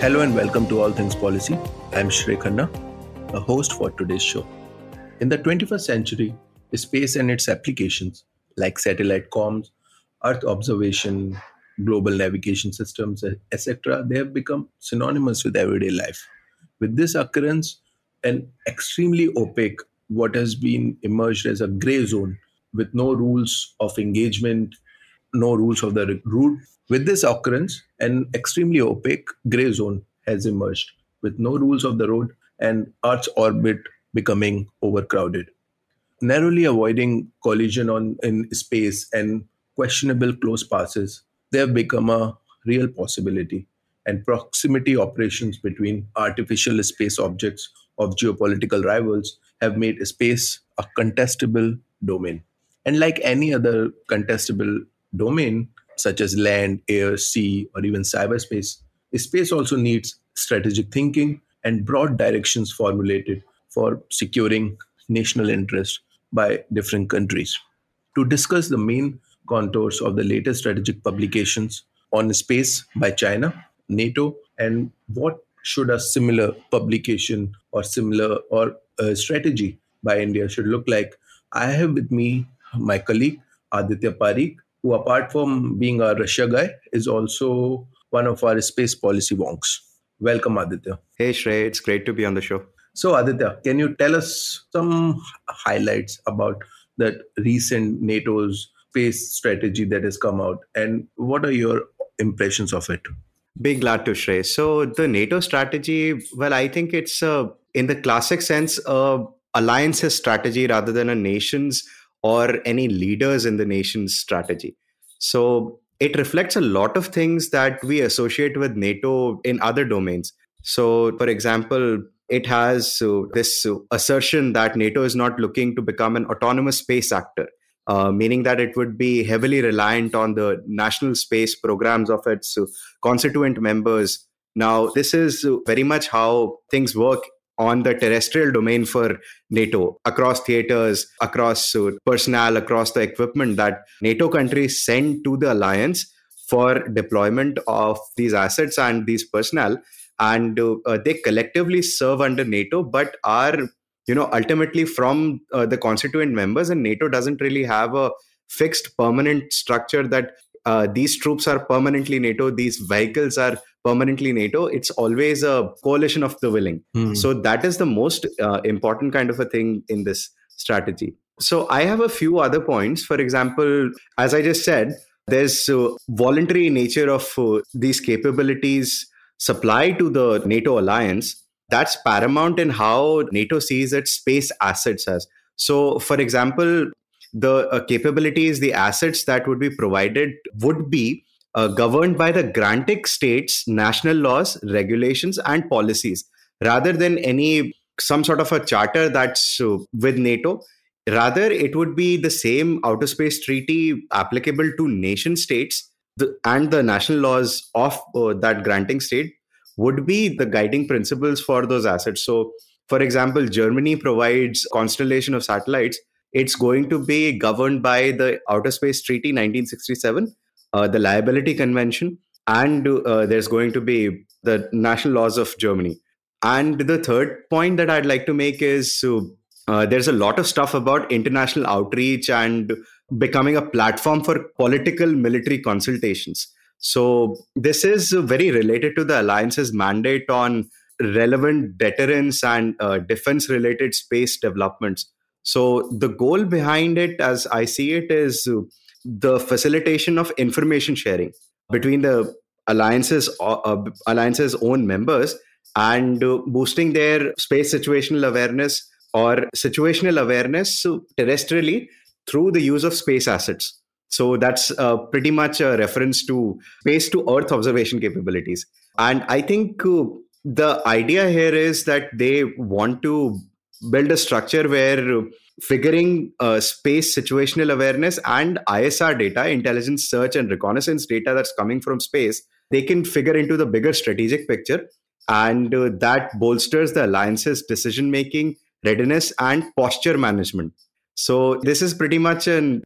Hello and welcome to All Things Policy. I'm Shrey Khanna, a host for today's show. In the 21st century, space and its applications, like satellite comms, Earth observation, global navigation systems, etc., they have become synonymous with everyday life. With this occurrence, an extremely opaque, what has been emerged as a gray zone with no rules of engagement, no rules of the route. With this occurrence, an extremely opaque gray zone has emerged with no rules of the road and Earth's orbit becoming overcrowded. Narrowly avoiding collision on in space and questionable close passes, they have become a real possibility. And proximity operations between artificial space objects of geopolitical rivals have made space a contestable domain. And like any other contestable domain, such as land, air, sea, or even cyberspace, space also needs strategic thinking and broad directions formulated for securing national interest by different countries. To discuss the main contours of the latest strategic publications on space by China, NATO, and what should a similar publication or similar or uh, strategy by India should look like, I have with me my colleague Aditya Parikh, who apart from being a Russia guy, is also one of our space policy wonks. Welcome, Aditya. Hey, Shrey, it's great to be on the show. So, Aditya, can you tell us some highlights about that recent NATO's space strategy that has come out, and what are your impressions of it? Be glad to, Shrey. So, the NATO strategy, well, I think it's uh, in the classic sense, a alliances strategy rather than a nation's or any leaders in the nation's strategy. So it reflects a lot of things that we associate with NATO in other domains. So, for example, it has uh, this uh, assertion that NATO is not looking to become an autonomous space actor, uh, meaning that it would be heavily reliant on the national space programs of its uh, constituent members. Now, this is uh, very much how things work on the terrestrial domain for NATO across theaters, across uh, personnel, across the equipment that NATO countries send to the alliance for deployment of these assets and these personnel. And uh, uh, they collectively serve under NATO, but are you know ultimately from uh, the constituent members. And NATO doesn't really have a fixed permanent structure that uh, these troops are permanently NATO, these vehicles are permanently NATO. It's always a coalition of the willing. Mm. So that is the most uh, important kind of a thing in this strategy. So I have a few other points. For example, as I just said, there's uh, voluntary nature of uh, these capabilities supplied to the NATO alliance. That's paramount in how NATO sees its space assets as. So, for example, the uh, capabilities, the assets that would be provided would be uh, governed by the granting states, national laws, regulations, and policies, rather than any some sort of a charter that's uh, with NATO. Rather, it would be the same outer space treaty applicable to nation states the, and the national laws of uh, that granting state would be the guiding principles for those assets. So, for example, Germany provides constellation of satellites it's going to be governed by the Outer Space Treaty 1967, uh, the Liability Convention, and uh, there's going to be the national laws of Germany. And the third point that I'd like to make is uh, there's a lot of stuff about international outreach and becoming a platform for political military consultations. So, this is very related to the alliance's mandate on relevant deterrence and uh, defense related space developments so the goal behind it, as I see it, is the facilitation of information sharing between the alliances uh, uh alliances own members and uh, boosting their space situational awareness or situational awareness terrestrially through the use of space assets So that's uh, pretty much a reference to space to Earth observation capabilities. And I think uh, the idea here is that they want to build a structure where figuring uh, space situational awareness and ISR data, intelligence search and reconnaissance data that's coming from space, they can figure into the bigger strategic picture. And uh, that bolsters the alliance's decision making, readiness, and posture management. So, this is pretty much a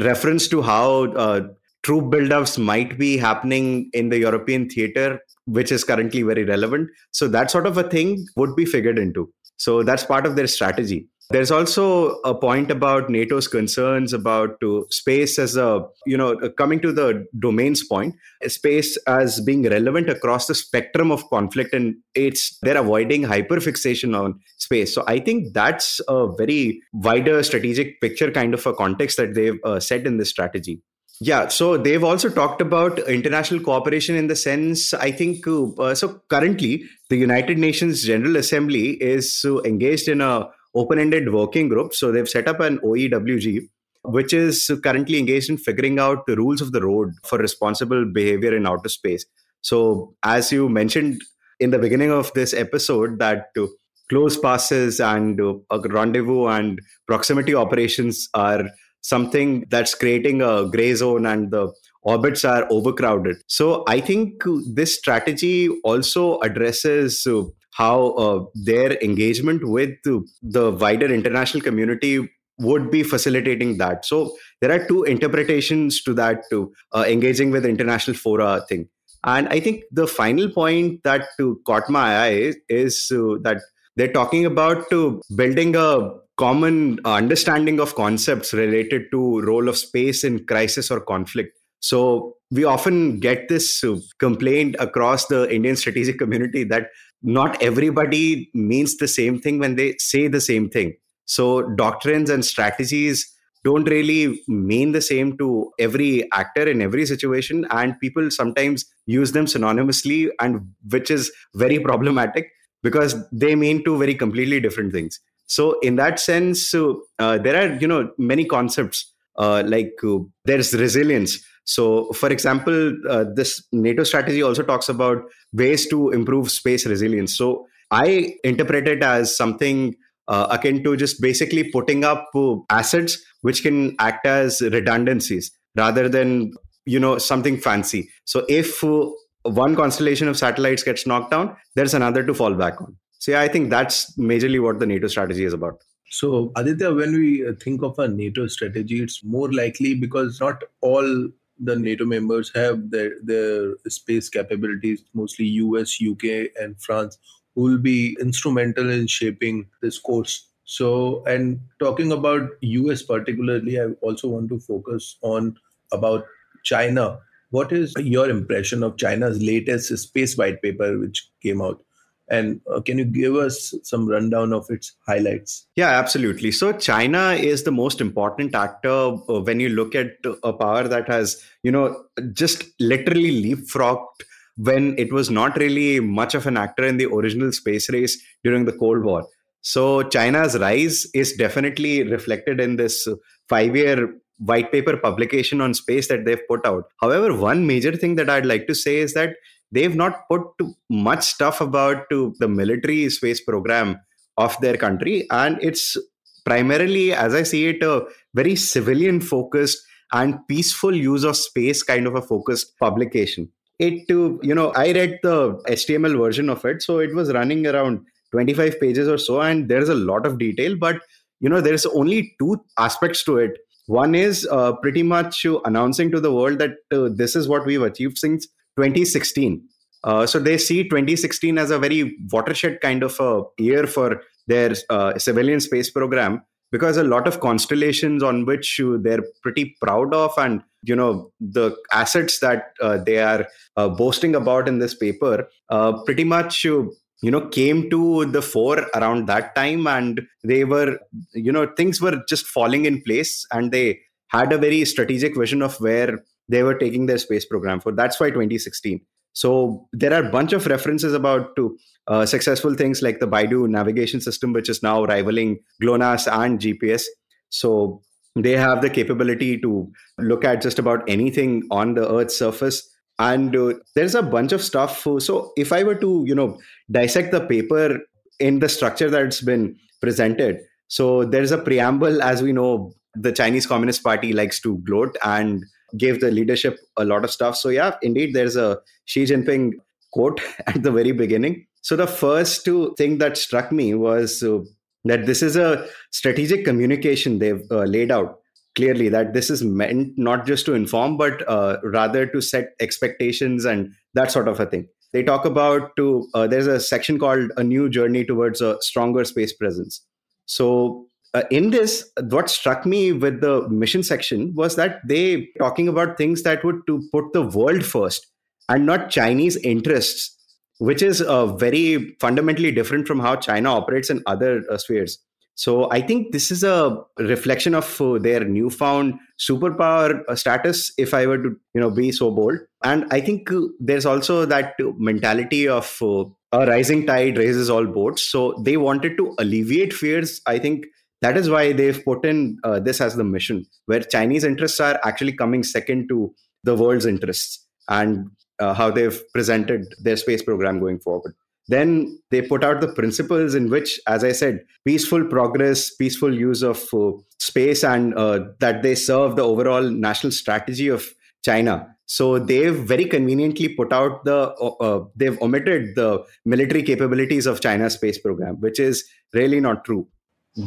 reference to how uh, troop buildups might be happening in the European theater, which is currently very relevant. So, that sort of a thing would be figured into. So, that's part of their strategy. There's also a point about NATO's concerns about uh, space as a, you know, uh, coming to the domains point, space as being relevant across the spectrum of conflict and it's they're avoiding hyperfixation on space. So I think that's a very wider strategic picture kind of a context that they've uh, set in this strategy. Yeah, so they've also talked about international cooperation in the sense, I think, uh, so currently the United Nations General Assembly is uh, engaged in a open-ended working group. So they've set up an OEWG, which is currently engaged in figuring out the rules of the road for responsible behavior in outer space. So as you mentioned in the beginning of this episode, that uh, close passes and uh, rendezvous and proximity operations are something that's creating a gray zone and the orbits are overcrowded. So I think this strategy also addresses uh, how uh, their engagement with the wider international community would be facilitating that. So there are two interpretations to that to uh, engaging with international fora thing. And I think the final point that uh, caught my eye is, is uh, that they're talking about uh, building a common understanding of concepts related to role of space in crisis or conflict. So we often get this complaint across the Indian strategic community that not everybody means the same thing when they say the same thing. So, doctrines and strategies don't really mean the same to every actor in every situation, and people sometimes use them synonymously, and which is very problematic because they mean two very completely different things. So, in that sense, uh, there are you know many concepts uh, like uh, there's resilience so, for example, uh, this NATO strategy also talks about ways to improve space resilience. So, I interpret it as something uh, akin to just basically putting up uh, assets which can act as redundancies rather than you know something fancy. So, if uh, one constellation of satellites gets knocked down, there's another to fall back on. So, yeah, I think that's majorly what the NATO strategy is about. So, Aditya, when we uh, think of a NATO strategy, it's more likely because not all the NATO members have their their space capabilities, mostly US, UK, and France, who will be instrumental in shaping this course. So, and talking about US particularly, I also want to focus on about China. What is your impression of China's latest space white paper, which came out? And uh, can you give us some rundown of its highlights? Yeah, absolutely. So China is the most important actor uh, when you look at a power that has, you know, just literally leapfrogged when it was not really much of an actor in the original space race during the Cold War. So China's rise is definitely reflected in this five-year white paper publication on space that they've put out. However, one major thing that I'd like to say is that they've not put much stuff about to the military space program of their country. And it's primarily as i see it a very civilian focused and peaceful use of space kind of a focused publication. It to you know i read the html version of it so it was running around 25 pages or so and there's a lot of detail but you know there's only two aspects to it. One is uh, pretty much announcing to the world that uh, this is what we've achieved since 2016. Uh, so they see 2016 as a very watershed kind of a year for their uh, civilian space program because a lot of constellations on which they're pretty proud of and you know the assets that uh, they are uh, boasting about in this paper uh, pretty much you know came to the fore around that time and they were you know things were just falling in place and they had a very strategic vision of where they were taking their space program for. That's why 2016. So there are a bunch of references about to uh, successful things like the BeiDou navigation system, which is now rivaling GLONASS and GPS. So They have the capability to look at just about anything on the Earth's surface. And uh, there's a bunch of stuff. So if I were to, you know, dissect the paper in the structure that's been presented, so there's a preamble, as we know, the Chinese Communist Party likes to gloat and gave the leadership a lot of stuff. So yeah, indeed, there's a Xi Jinping quote at the very beginning. So the first two thing that struck me was uh, that this is a strategic communication they've uh, laid out clearly that this is meant not just to inform but uh, rather to set expectations and that sort of a thing they talk about to uh, there's a section called a new journey towards a stronger space presence so uh, in this what struck me with the mission section was that they talking about things that would to put the world first and not chinese interests which is uh, very fundamentally different from how China operates in other uh, spheres. So I think this is a reflection of uh, their newfound superpower uh, status, if I were to you know be so bold. And I think uh, there's also that mentality of a rising tide raises all boats. So they wanted to alleviate fears. I think that is why they've put in this as the mission, where Chinese interests are actually coming second to the world's interests and uh, how they've presented their space program going forward. Then they put out the principles in which, as I said, peaceful progress, peaceful use of uh, space, and uh, that they serve the overall national strategy of China. So they've very conveniently put out the, uh, uh, they've omitted the military capabilities of China's space program, which is really not true.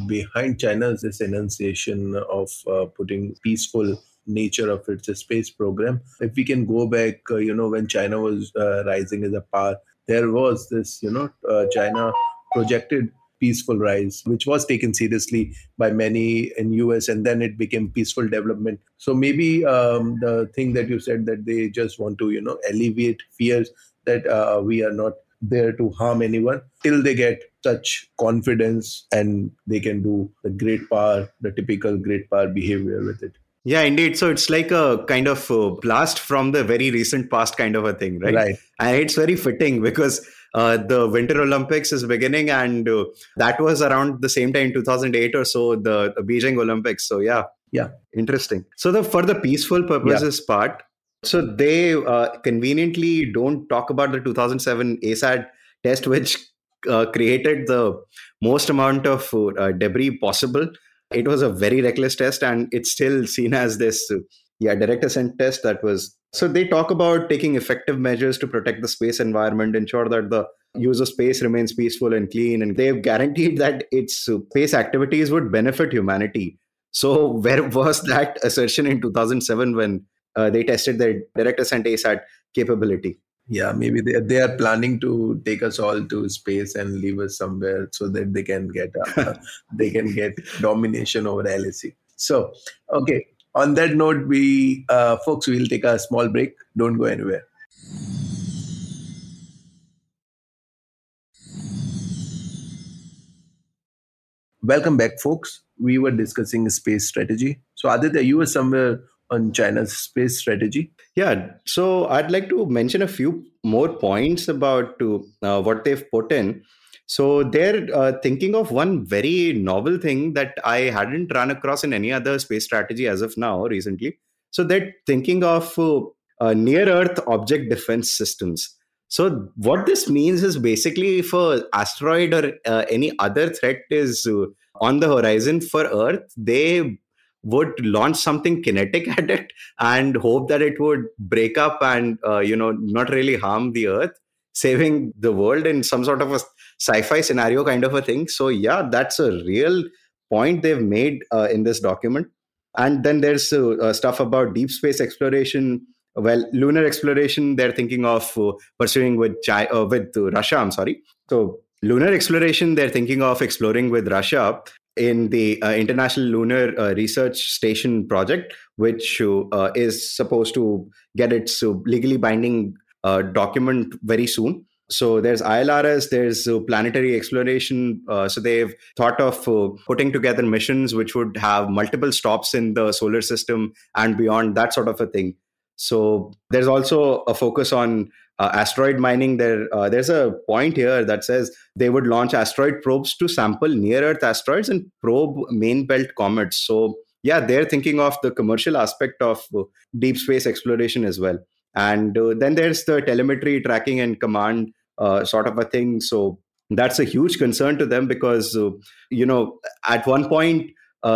Behind China's this enunciation of uh, putting peaceful nature of its space program. If we can go back, uh, you know, when China was uh, rising as a power, there was this, you know, uh, China projected peaceful rise, which was taken seriously by many in US, and then it became peaceful development. So maybe um, the thing that you said that they just want to, you know, alleviate fears that uh, we are not there to harm anyone till they get such confidence and they can do the great power, the typical great power behavior with it. Yeah, indeed. So it's like a kind of a blast from the very recent past kind of a thing, right? Right. And it's very fitting because uh, the Winter Olympics is beginning, and uh, that was around the same time, 2008 or so, the, the Beijing Olympics. So yeah, yeah, interesting. So the for the peaceful purposes yeah. part, so they uh, conveniently don't talk about the 2007 ASAT test, which uh, created the most amount of uh, debris possible it was a very reckless test, and it's still seen as this, yeah, direct ascent test that was. So they talk about taking effective measures to protect the space environment, ensure that the use of space remains peaceful and clean, and they've guaranteed that its space activities would benefit humanity. So where was that assertion in 2007 when uh, they tested their direct ascent ASAT capability? Yeah maybe they, they are planning to take us all to space and leave us somewhere so that they can get uh, they can get domination over LHC so okay. On that note we uh, folks we'll take a small break. Don't go anywhere. Welcome back folks. We were discussing space strategy. So aditya you were somewhere on China's space strategy? Yeah, so I'd like to mention a few more points about uh, what they've put in. So they're uh, thinking of one very novel thing that I hadn't run across in any other space strategy as of now recently. So they're thinking of uh, near Earth object defense systems. So what this means is basically if a asteroid or uh, any other threat is uh, on the horizon for Earth, they would launch something kinetic at it and hope that it would break up and uh, you know not really harm the earth saving the world in some sort of a sci-fi scenario kind of a thing. So yeah that's a real point they've made uh, in this document. And then there's uh, uh stuff about deep space exploration. Well lunar exploration they're thinking of uh, pursuing with uh, with russia i'm sorry. So lunar exploration they're thinking of exploring with russia in the uh, International Lunar uh, Research Station project, which uh, is supposed to get its uh, legally binding uh, document very soon. So there's ILRS, there's uh, planetary exploration. so they've thought of putting together missions which would have multiple stops in the solar system and beyond, that sort of a thing. So there's also a focus on uh, asteroid mining. There, uh, there's a point here that says they would launch asteroid probes to sample near Earth asteroids and probe main belt comets. So yeah, they're thinking of the commercial aspect of uh, deep space exploration as well. And uh, then there's the telemetry tracking and command uh, sort of a thing. So that's a huge concern to them because, uh, you know, at one point,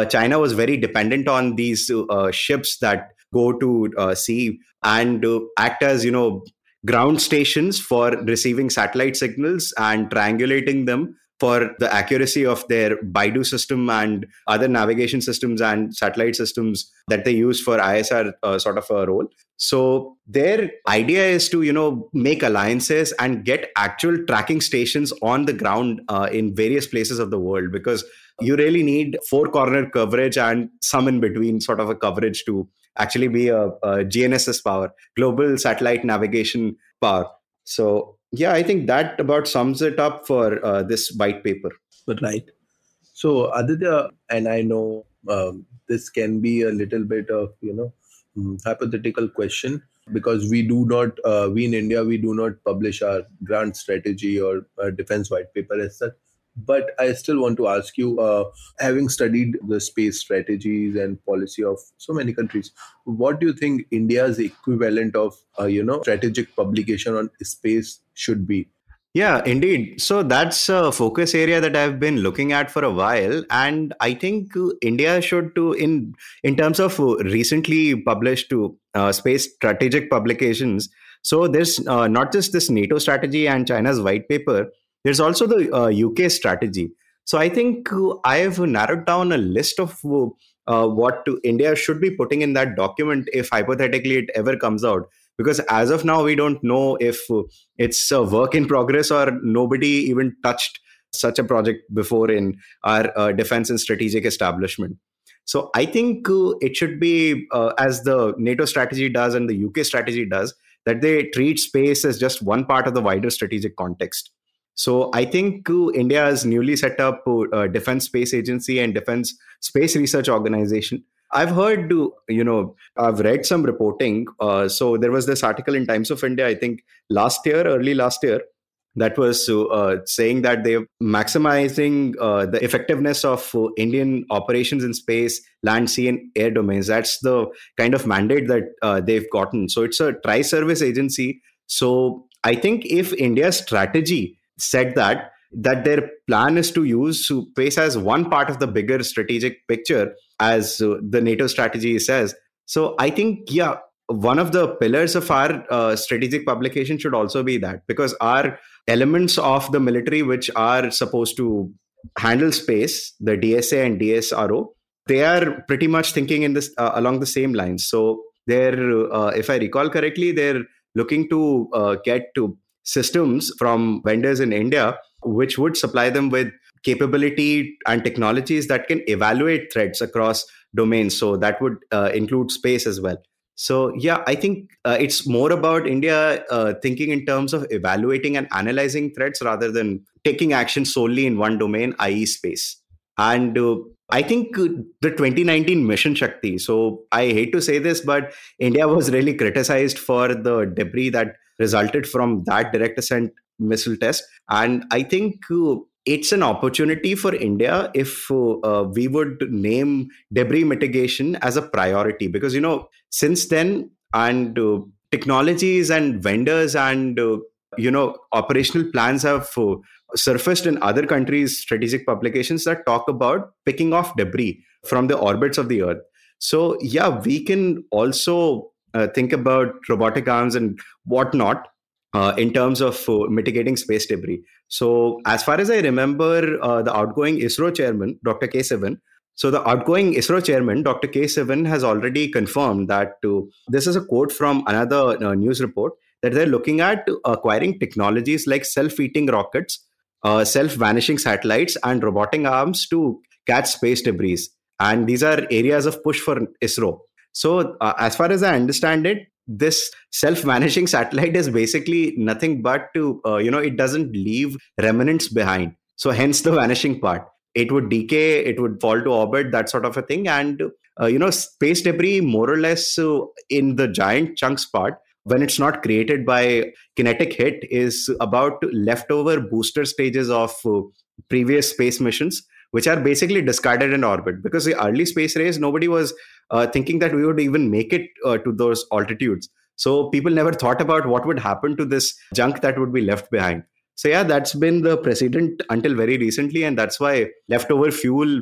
China was very dependent on these ships that go to sea and act as, you know, ground stations for receiving satellite signals and triangulating them for the accuracy of their BeiDou system and other navigation systems and satellite systems that they use for ISR uh, sort of a role. So their idea is to you know make alliances and get actual tracking stations on the ground uh, in various places of the world because you really need four corner coverage and some in between sort of a coverage to actually be a, a GNSS power, global satellite navigation power. So yeah, I think that about sums it up for uh, this white paper. Right. So Aditya, and I know um, this can be a little bit of you know mm, hypothetical question because we do not uh, we in India we do not publish our grand strategy or defense white paper as such but I still want to ask you, uh, having studied the space strategies and policy of so many countries, what do you think India's equivalent of, uh, you know, strategic publication on space should be? Yeah, indeed. So that's a focus area that I've been looking at for a while, and I think India should to in in terms of recently published to uh, space strategic publications. So there's uh, not just this NATO strategy and China's white paper, there's also the uh, UK strategy. So I think uh, I have narrowed down a list of uh, what India should be putting in that document if hypothetically it ever comes out. Because as of now, we don't know if it's a work in progress or nobody even touched such a project before in our uh, defense and strategic establishment. So I think uh, it should be uh, as the NATO strategy does and the UK strategy does that they treat space as just one part of the wider strategic context. So I think uh, India's newly set up uh, Defense Space Agency and Defense Space Research Organization. I've heard, uh, you know, I've read some reporting. Uh, so there was this article in Times of India, I think last year, early last year, that was uh, saying that they're maximizing the effectiveness of Indian operations in space, land, sea, and air domains. That's the kind of mandate that they've gotten. So it's a tri service agency. So I think if India's strategy said that that their plan is to use space as one part of the bigger strategic picture as uh, the nato strategy says. So i think yeah one of the pillars of our uh, strategic publication should also be that because our elements of the military which are supposed to handle space the dsa and dsro they are pretty much thinking in this uh, along the same lines. So they're uh, if i recall correctly they're looking to uh, get to systems from vendors in India, which would supply them with capability and technologies that can evaluate threats across domains. So that would uh, include space as well. So, yeah, I think uh, it's more about India uh, thinking in terms of evaluating and analyzing threats rather than taking action solely in one domain, i.e., space. And uh, I think uh, the 2019 Mission Shakti. So, I hate to say this, but India was really criticized for the debris that resulted from that direct ascent missile test. And I think uh, it's an opportunity for India if uh, uh, we would name debris mitigation as a priority because, you know, since then, and uh, technologies and vendors and uh, you know operational plans have uh, surfaced in other countries strategic publications that talk about picking off debris from the orbits of the earth so yeah we can also uh, think about robotic arms and whatnot uh, in terms of uh, mitigating space debris. So, as far as I remember, uh, the outgoing ISRO chairman, Dr. K. Sivan, so the outgoing ISRO chairman, Dr. K. Sivan, has already confirmed that uh, this is a quote from another uh, news report that they're looking at acquiring technologies like self-eating rockets, self-vanishing satellites, and robotic arms to catch space debris. And these are areas of push for ISRO. So, uh, as far as I understand it, this self-vanishing satellite is basically nothing but to uh, you know it doesn't leave remnants behind. So, hence the vanishing part. It would decay, it would fall to orbit, that sort of a thing, and uh, you know space debris more or less uh, in the giant chunks part when it's not created by kinetic hit is about leftover booster stages of uh, previous space missions which are basically discarded in orbit. Because the early space race nobody was uh, thinking that we would even make it uh, to those altitudes. So people never thought about what would happen to this junk that would be left behind. So yeah that's been the precedent until very recently and that's why leftover fuel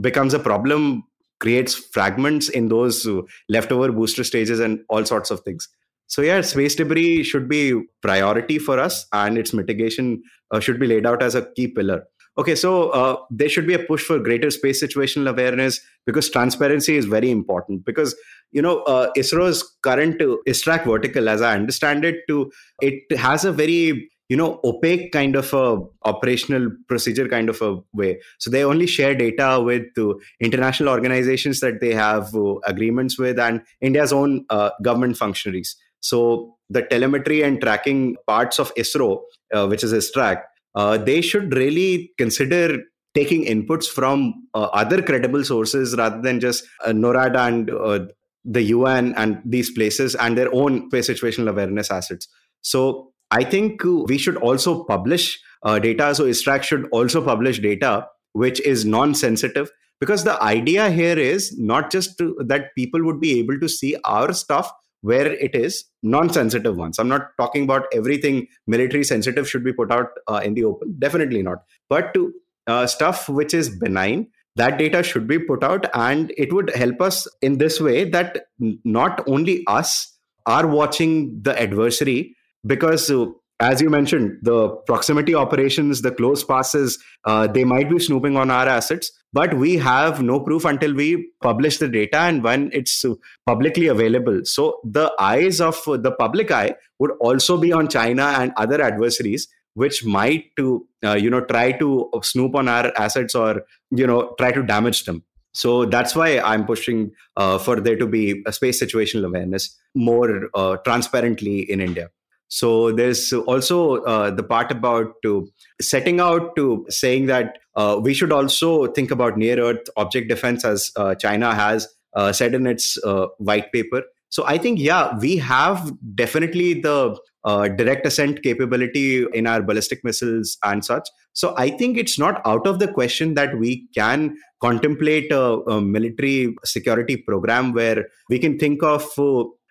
becomes a problem creates fragments in those leftover booster stages and all sorts of things. So yeah space debris should be priority for us and its mitigation uh, should be laid out as a key pillar okay so uh, there should be a push for greater space situational awareness because transparency is very important because you know uh, isro's current uh, vertical as i understand it to it has a very you know opaque kind of a operational procedure kind of a way. So they only share data with uh, international organizations that they have uh, agreements with and india's own uh, government functionaries. So the telemetry and tracking parts of isro uh, which is ISTRAC, uh, they should really consider taking inputs from uh, other credible sources rather than just NORAD and the UN and these places and their own space situational awareness assets. So I think we should also publish uh, data. So ISTRAC should also publish data which is non-sensitive because the idea here is not just to, that people would be able to see our stuff where it is non-sensitive ones. I'm not talking about everything military sensitive should be put out uh, in the open. Definitely not. But to uh, stuff which is benign that data should be put out and it would help us in this way that not only us are watching the adversary because uh, as you mentioned the proximity operations the close passes uh, they might be snooping on our assets but we have no proof until we publish the data and when it's publicly available so the eyes of the public eye would also be on china and other adversaries which might to uh, you know try to snoop on our assets or you know try to damage them so that's why I'm pushing uh, for there to be a space situational awareness more uh, transparently in India. So there's also uh, the part about to setting out to saying that uh, we should also think about near Earth object defense as uh, China has uh, said in its uh, white paper. So I think yeah, we have definitely the uh, direct ascent capability in our ballistic missiles and such. So I think it's not out of the question that we can contemplate a, a military security program where we can think of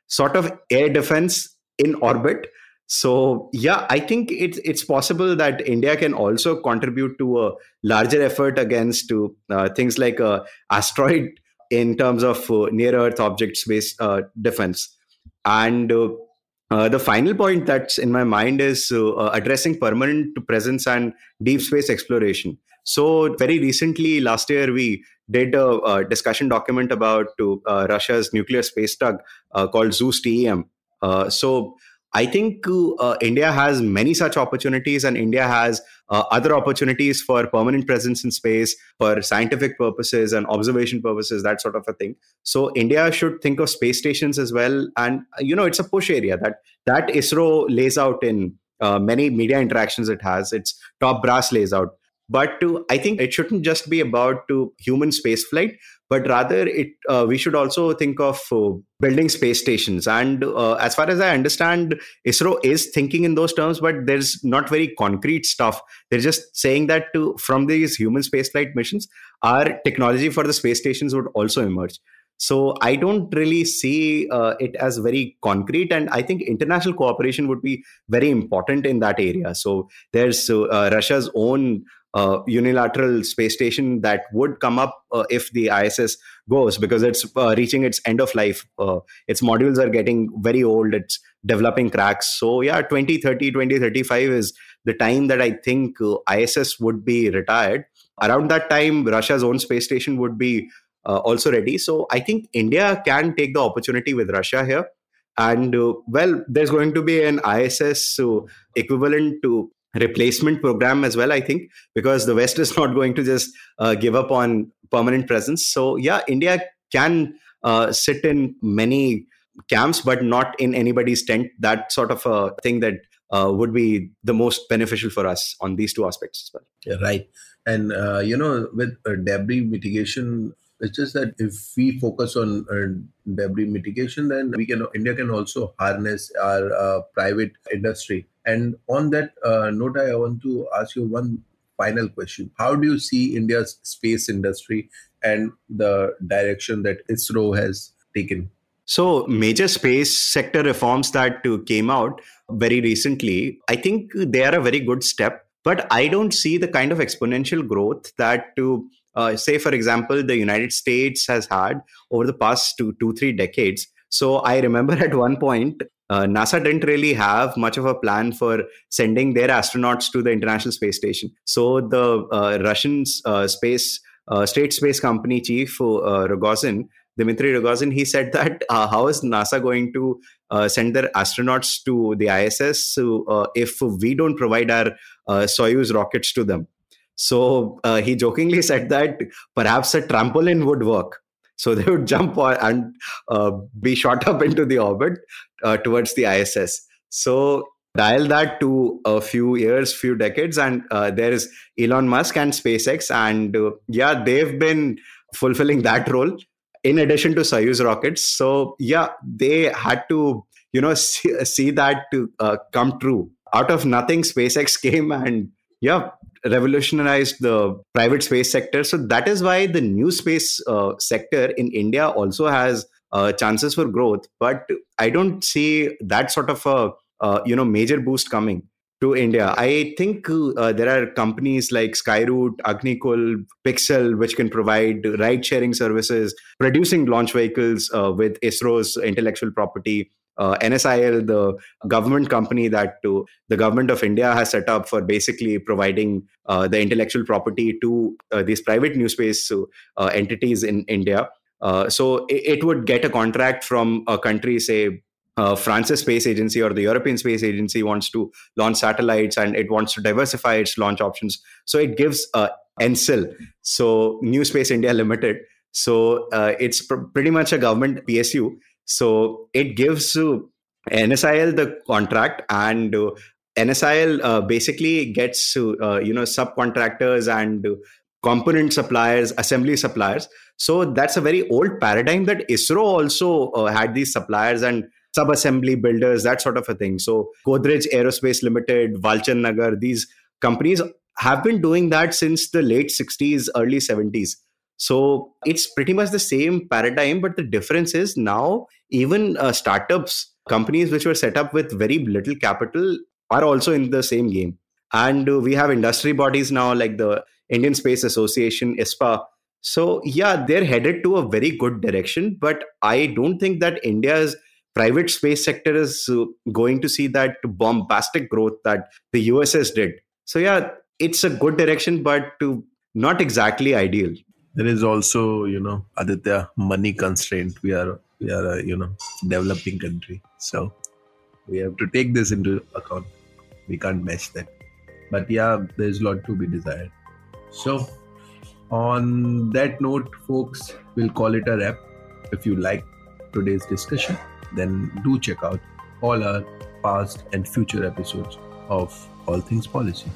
sort of air defense in orbit so yeah, I think it's it's possible that India can also contribute to a larger effort against to uh, things like uh, asteroid in terms of uh, near Earth object space uh, defense. And uh, uh, the final point that's in my mind is addressing permanent presence and deep space exploration. So very recently, last year, we did a, a discussion document about Russia's nuclear space tug called Zeus TEM. so I think uh, India has many such opportunities, and India has uh, other opportunities for permanent presence in space for scientific purposes and observation purposes, that sort of a thing. So India should think of space stations as well, and you know it's a push area that that ISRO lays out in uh, many media interactions it has. Its top brass lays out. But to, I think it shouldn't just be about to human spaceflight, but rather it uh, we should also think of uh, building space stations. And uh, as far as i understand isro is thinking in those terms but there's not very concrete stuff. They're just saying that to, from these human spaceflight missions our technology for the space stations would also emerge. So i don't really see uh, it as very concrete and i think international cooperation would be very important in that area. So there's uh, russia's own uh, unilateral space station that would come up uh, if the ISS goes because it's uh, reaching its end of life. Uh, its modules are getting very old, it's developing cracks. So, yeah, 2030, 2035 is the time that I think uh, ISS would be retired. Around that time, Russia's own space station would be uh, also ready. So, I think India can take the opportunity with Russia here and uh, well there's going to be an iss uh, equivalent to replacement program as well i think because the west is not going to just uh, give up on permanent presence. So yeah india can uh, sit in many camps but not in anybody's tent. That sort of a thing that uh, would be the most beneficial for us on these two aspects as well. Yeah, right. And uh, you know with uh, debris mitigation it's just that if we focus on uh, debris mitigation, then we can India can also harness our private industry. And on that uh, note, I want to ask you one final question How do you see India's space industry and the direction that ISRO has taken? So, major space sector reforms that came out very recently, I think they are a very good step. But I don't see the kind of exponential growth that, to uh, say, for example, the United States has had over the past two, two, three decades. So, I remember at one point, uh, NASA didn't really have much of a plan for sending their astronauts to the International Space Station. So, the uh, Russian uh, space uh, state space company chief uh, Rogozin Dmitry Rogozin, he said that uh, how is NASA going to send their astronauts to the ISS so, if we don't provide our Soyuz rockets to them? So he jokingly said that perhaps a trampoline would work. So they would jump and uh, be shot up into the orbit towards the ISS. So dial that to a few years, few decades, and there is Elon Musk and SpaceX, and yeah, they've been fulfilling that role in addition to Soyuz rockets. So yeah, they had to you know see, see that to uh, come true. Out of nothing, SpaceX came and yeah revolutionized the private space sector. So that is why the new space uh, sector in India also has uh, chances for growth. But I don't see that sort of a uh, you know major boost coming to India. I think uh, there are companies like Skyroot, Agnikul, Pixxel, which can provide ride sharing services, producing launch vehicles uh, with ISRO's intellectual property. Uh, NSIL, the government company that uh, the government of India has set up for basically providing uh, the intellectual property to uh, these private new space entities in India. so it, it would get a contract from a country, say uh, France's space agency or the European Space Agency wants to launch satellites and it wants to diversify its launch options. So it gives uh, NSIL, so New Space India Limited. So uh, it's pr- pretty much a government PSU. So it gives uh, NSIL the contract and uh, NSIL uh, basically gets uh, you know subcontractors and component suppliers, assembly suppliers. So that's a very old paradigm that ISRO also uh, had these suppliers and sub-assembly builders, that sort of a thing. So Godrej Aerospace Limited, Walchand Nagar, these companies have been doing that since the late 60s, early 70s. So it's pretty much the same paradigm, but the difference is now even uh, startups, companies which were set up with very little capital, are also in the same game. And uh, we have industry bodies now like the Indian Space Association, ISPA. So, yeah, they're headed to a very good direction, but I don't think that India's private space sector is uh, going to see that bombastic growth that the USS did. So yeah, it's a good direction, but not exactly ideal. There is also, you know, Aditya, money constraint. We are we are a you know developing country, so we have to take this into account. We can't match that. But yeah, there's a lot to be desired. So on that note, folks, we'll call it a wrap. If you like today's discussion, then do check out all our past and future episodes of All Things Policy.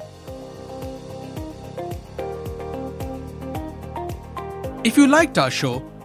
If you liked our show,